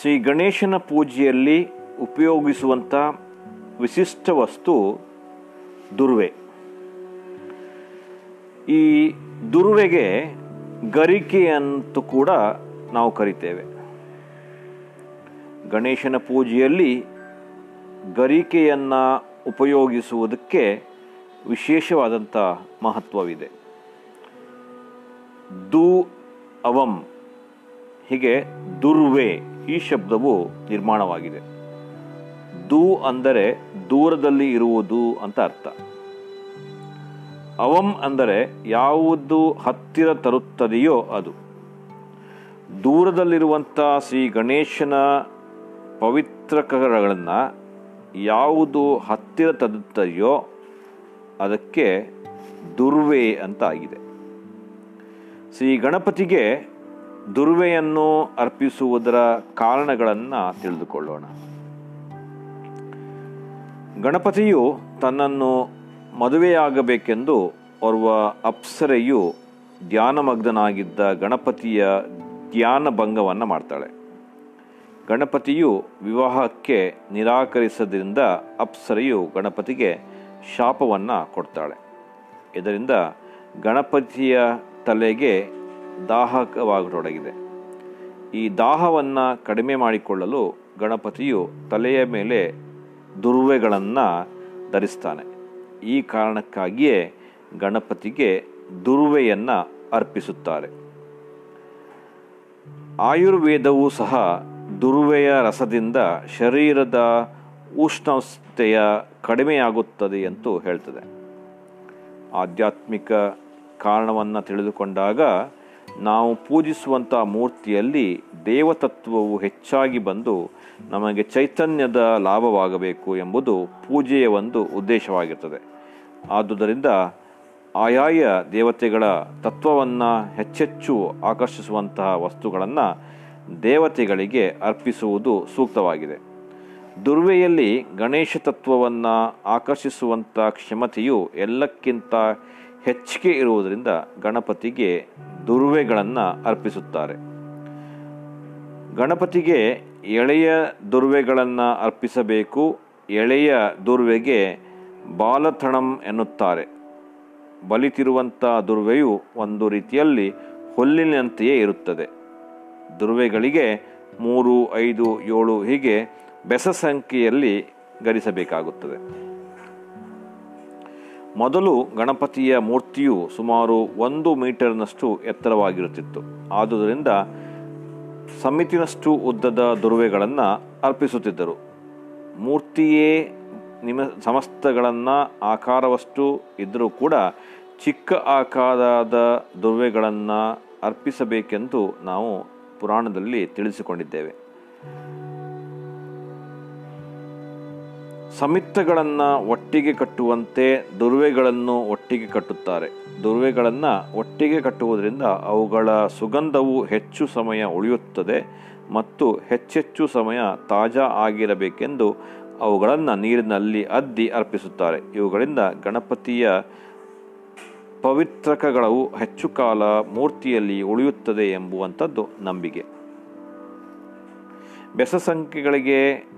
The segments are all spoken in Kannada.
ಶ್ರೀ ಗಣೇಶನ ಪೂಜೆಯಲ್ಲಿ ಉಪಯೋಗಿಸುವಂಥ ವಿಶಿಷ್ಟ ವಸ್ತು ದುರ್ವೆ. ಈ ದುರ್ವೆಗೆ ಗರಿಕೆ ಅಂತ ಕೂಡ ನಾವು ಕರಿತೇವೆ. ಗಣೇಶನ ಪೂಜೆಯಲ್ಲಿ ಗರಿಕೆಯನ್ನು ಉಪಯೋಗಿಸುವುದಕ್ಕೆ ವಿಶೇಷವಾದಂಥ ಮಹತ್ವವಿದೆ. ದು ಅವಂ ಹೀಗೆ ದುರ್ವೆ ಈ ಶಬ್ದವು ನಿರ್ಮಾಣವಾಗಿದೆ. ದೂ ಅಂದರೆ ದೂರದಲ್ಲಿ ಇರುವುದು ಅಂತ ಅರ್ಥ. ಅವಂ ಅಂದರೆ ಯಾವುದು ಹತ್ತಿರ ತರುತ್ತದೆಯೋ ಅದು. ದೂರದಲ್ಲಿರುವಂಥ ಶ್ರೀ ಗಣೇಶನ ಪವಿತ್ರ ಕರಗಳನ್ನು ಯಾವುದು ಹತ್ತಿರ ತರುತ್ತದೆಯೋ ಅದಕ್ಕೆ ದುರ್ವೆ ಅಂತ ಆಗಿದೆ. ಶ್ರೀ ಗಣಪತಿಗೆ ದುರ್ವೆಯನ್ನು ಅರ್ಪಿಸುವುದರ ಕಾರಣಗಳನ್ನು ತಿಳಿದುಕೊಳ್ಳೋಣ. ಗಣಪತಿಯು ತನ್ನನ್ನು ಮದುವೆಯಾಗಬೇಕೆಂದು ಓರ್ವ ಅಪ್ಸರೆಯು ಧ್ಯಾನಮಗ್ನಾಗಿದ್ದ ಗಣಪತಿಯ ಧ್ಯಾನ ಭಂಗವನ್ನು ಮಾಡ್ತಾಳೆ. ಗಣಪತಿಯು ವಿವಾಹಕ್ಕೆ ನಿರಾಕರಿಸದ್ರಿಂದ ಅಪ್ಸರೆಯು ಗಣಪತಿಗೆ ಶಾಪವನ್ನು ಕೊಡ್ತಾಳೆ. ಇದರಿಂದ ಗಣಪತಿಯ ತಲೆಗೆ ದಾಹಕವಾಗತೊಡಗಿದೆ. ಈ ದಾಹವನ್ನು ಕಡಿಮೆ ಮಾಡಿಕೊಳ್ಳಲು ಗಣಪತಿಯು ತಲೆಯ ಮೇಲೆ ದುರ್ವೆಗಳನ್ನು ಧರಿಸ್ತಾನೆ. ಈ ಕಾರಣಕ್ಕಾಗಿಯೇ ಗಣಪತಿಗೆ ದುರ್ವೆಯನ್ನು ಅರ್ಪಿಸುತ್ತಾರೆ. ಆಯುರ್ವೇದವೂ ಸಹ ದುರ್ವೆಯ ರಸದಿಂದ ಶರೀರದ ಉಷ್ಣತೆಯ ಕಡಿಮೆಯಾಗುತ್ತದೆ ಎಂದು ಹೇಳ್ತದೆ. ಆಧ್ಯಾತ್ಮಿಕ ಕಾರಣವನ್ನು ತಿಳಿದುಕೊಂಡಾಗ ನಾವು ಪೂಜಿಸುವಂಥ ಮೂರ್ತಿಯಲ್ಲಿ ದೇವತತ್ವವು ಹೆಚ್ಚಾಗಿ ಬಂದು ನಮಗೆ ಚೈತನ್ಯದ ಲಾಭವಾಗಬೇಕು ಎಂಬುದು ಪೂಜೆಯ ಒಂದು ಉದ್ದೇಶವಾಗಿರ್ತದೆ. ಆದುದರಿಂದ ಆಯಾಯ ದೇವತೆಗಳ ತತ್ವವನ್ನು ಹೆಚ್ಚೆಚ್ಚು ಆಕರ್ಷಿಸುವಂತಹ ವಸ್ತುಗಳನ್ನು ದೇವತೆಗಳಿಗೆ ಅರ್ಪಿಸುವುದು ಸೂಕ್ತವಾಗಿದೆ. ದುರ್ವೆಯಲ್ಲಿ ಗಣೇಶ ತತ್ವವನ್ನು ಆಕರ್ಷಿಸುವಂಥ ಕ್ಷಮತೆಯು ಎಲ್ಲಕ್ಕಿಂತ ಹೆಚ್ಚಿಗೆ ಇರುವುದರಿಂದ ಗಣಪತಿಗೆ ದುರ್ವೆಗಳನ್ನು ಅರ್ಪಿಸುತ್ತಾರೆ. ಗಣಪತಿಗೆ ಎಳೆಯ ದುರ್ವೆಗಳನ್ನು ಅರ್ಪಿಸಬೇಕು. ಎಳೆಯ ದುರ್ವೆಗೆ ಬಾಲಥಣಂ ಎನ್ನುತ್ತಾರೆ. ಬಲಿತಿರುವಂಥ ದುರ್ವೆಯು ಒಂದು ರೀತಿಯಲ್ಲಿ ಹುಲ್ಲಿನಂತೆಯೇ ಇರುತ್ತದೆ. ದುರ್ವೆಗಳಿಗೆ ಮೂರು, ಐದು, ಏಳು ಹೀಗೆ ಬೆಸ ಸಂಖ್ಯೆಯಲ್ಲಿ ಗರಿಸಬೇಕಾಗುತ್ತದೆ. ಮೊದಲು ಗಣಪತಿಯ ಮೂರ್ತಿಯು ಸುಮಾರು ಒಂದು ಮೀಟರ್ನಷ್ಟು ಎತ್ತರವಾಗಿರುತ್ತಿತ್ತು. ಆದುದರಿಂದ ಸಮಿತಿನಷ್ಟು ಉದ್ದದ ದುರ್ವೆಗಳನ್ನು ಅರ್ಪಿಸುತ್ತಿದ್ದರು. ಮೂರ್ತಿಯೇ ನಿಮ, ಸಮಸ್ತಗಳನ್ನು ಆಕಾರವಷ್ಟು ಇದ್ದರೂ ಕೂಡ ಚಿಕ್ಕ ಆಕಾರದ ದುರ್ವೆಗಳನ್ನು ಅರ್ಪಿಸಬೇಕೆಂದು ನಾವು ಪುರಾಣದಲ್ಲಿ ತಿಳಿಸಿಕೊಂಡಿದ್ದೇವೆ. ಸಮಿತ್ತಗಳನ್ನು ಒಟ್ಟಿಗೆ ಕಟ್ಟುವಂತೆ ದುರ್ವೆಗಳನ್ನು ಒಟ್ಟಿಗೆ ಕಟ್ಟುತ್ತಾರೆ. ದುರ್ವೆಗಳನ್ನು ಒಟ್ಟಿಗೆ ಕಟ್ಟುವುದರಿಂದ ಅವುಗಳ ಸುಗಂಧವು ಹೆಚ್ಚು ಸಮಯ ಉಳಿಯುತ್ತದೆ ಮತ್ತು ಹೆಚ್ಚೆಚ್ಚು ಸಮಯ ತಾಜಾ ಆಗಿರಬೇಕೆಂದು ಅವುಗಳನ್ನು ನೀರಿನಲ್ಲಿ ಅದ್ದಿ ಅರ್ಪಿಸುತ್ತಾರೆ. ಇವುಗಳಿಂದ ಗಣಪತಿಯ ಪವಿತ್ರಕಗಳು ಹೆಚ್ಚು ಕಾಲ ಮೂರ್ತಿಯಲ್ಲಿ ಉಳಿಯುತ್ತದೆ ಎಂಬುವಂಥದ್ದು ನಂಬಿಕೆ. ಬೆಸ ಸಂಖ್ಯೆಗಳಿಗೆ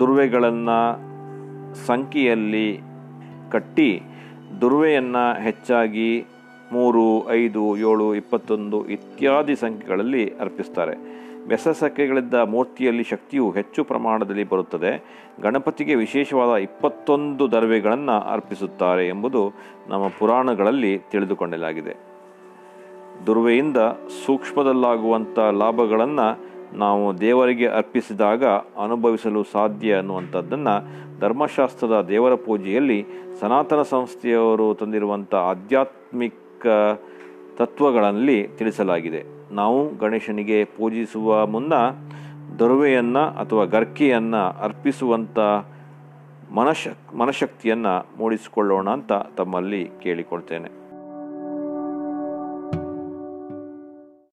ದುರ್ವೆಗಳನ್ನು ಸಂಖ್ಯೆಯಲ್ಲಿ ಕಟ್ಟಿ ದುರ್ವೆಯನ್ನು ಹೆಚ್ಚಾಗಿ ಮೂರು, ಐದು, ಏಳು, ಇಪ್ಪತ್ತೊಂದು ಇತ್ಯಾದಿ ಸಂಖ್ಯೆಗಳಲ್ಲಿ ಅರ್ಪಿಸ್ತಾರೆ. ಬೆಸ ಸಂಖ್ಯೆಗಳಿದ್ದ ಮೂರ್ತಿಯಲ್ಲಿ ಶಕ್ತಿಯು ಹೆಚ್ಚು ಪ್ರಮಾಣದಲ್ಲಿ ಬರುತ್ತದೆ. ಗಣಪತಿಗೆ ವಿಶೇಷವಾದ ಇಪ್ಪತ್ತೊಂದು ದರ್ವೆಗಳನ್ನು ಅರ್ಪಿಸುತ್ತಾರೆ ಎಂಬುದು ನಮ್ಮ ಪುರಾಣಗಳಲ್ಲಿ ತಿಳಿದುಕೊಳ್ಳಲಾಗಿದೆ ದುರ್ವೆಯಿಂದ ಸೂಕ್ಷ್ಮದಲ್ಲಾಗುವಂಥ ಲಾಭಗಳನ್ನು ನಾವು ದೇವರಿಗೆ ಅರ್ಪಿಸಿದಾಗ ಅನುಭವಿಸಲು ಸಾಧ್ಯ ಅನ್ನುವಂಥದ್ದನ್ನು ಧರ್ಮಶಾಸ್ತ್ರದ ದೇವರ ಪೂಜೆಯಲ್ಲಿ ಸನಾತನ ಸಂಸ್ಥೆಯವರು ತಂದಿರುವಂಥ ಆಧ್ಯಾತ್ಮಿಕ ತತ್ವಗಳಲ್ಲಿ ತಿಳಿಸಲಾಗಿದೆ. ನಾವು ಗಣೇಶನಿಗೆ ಪೂಜಿಸುವ ಮುನ್ನ ದೊರವೆಯನ್ನು ಅಥವಾ ಗರ್ಕೆಯನ್ನು ಅರ್ಪಿಸುವಂಥ ಮನಶಕ್ ಮನಶಕ್ತಿಯನ್ನು ಮೂಡಿಸಿಕೊಳ್ಳೋಣ ಅಂತ ತಮ್ಮಲ್ಲಿ ಕೇಳಿಕೊಳ್ತೇನೆ.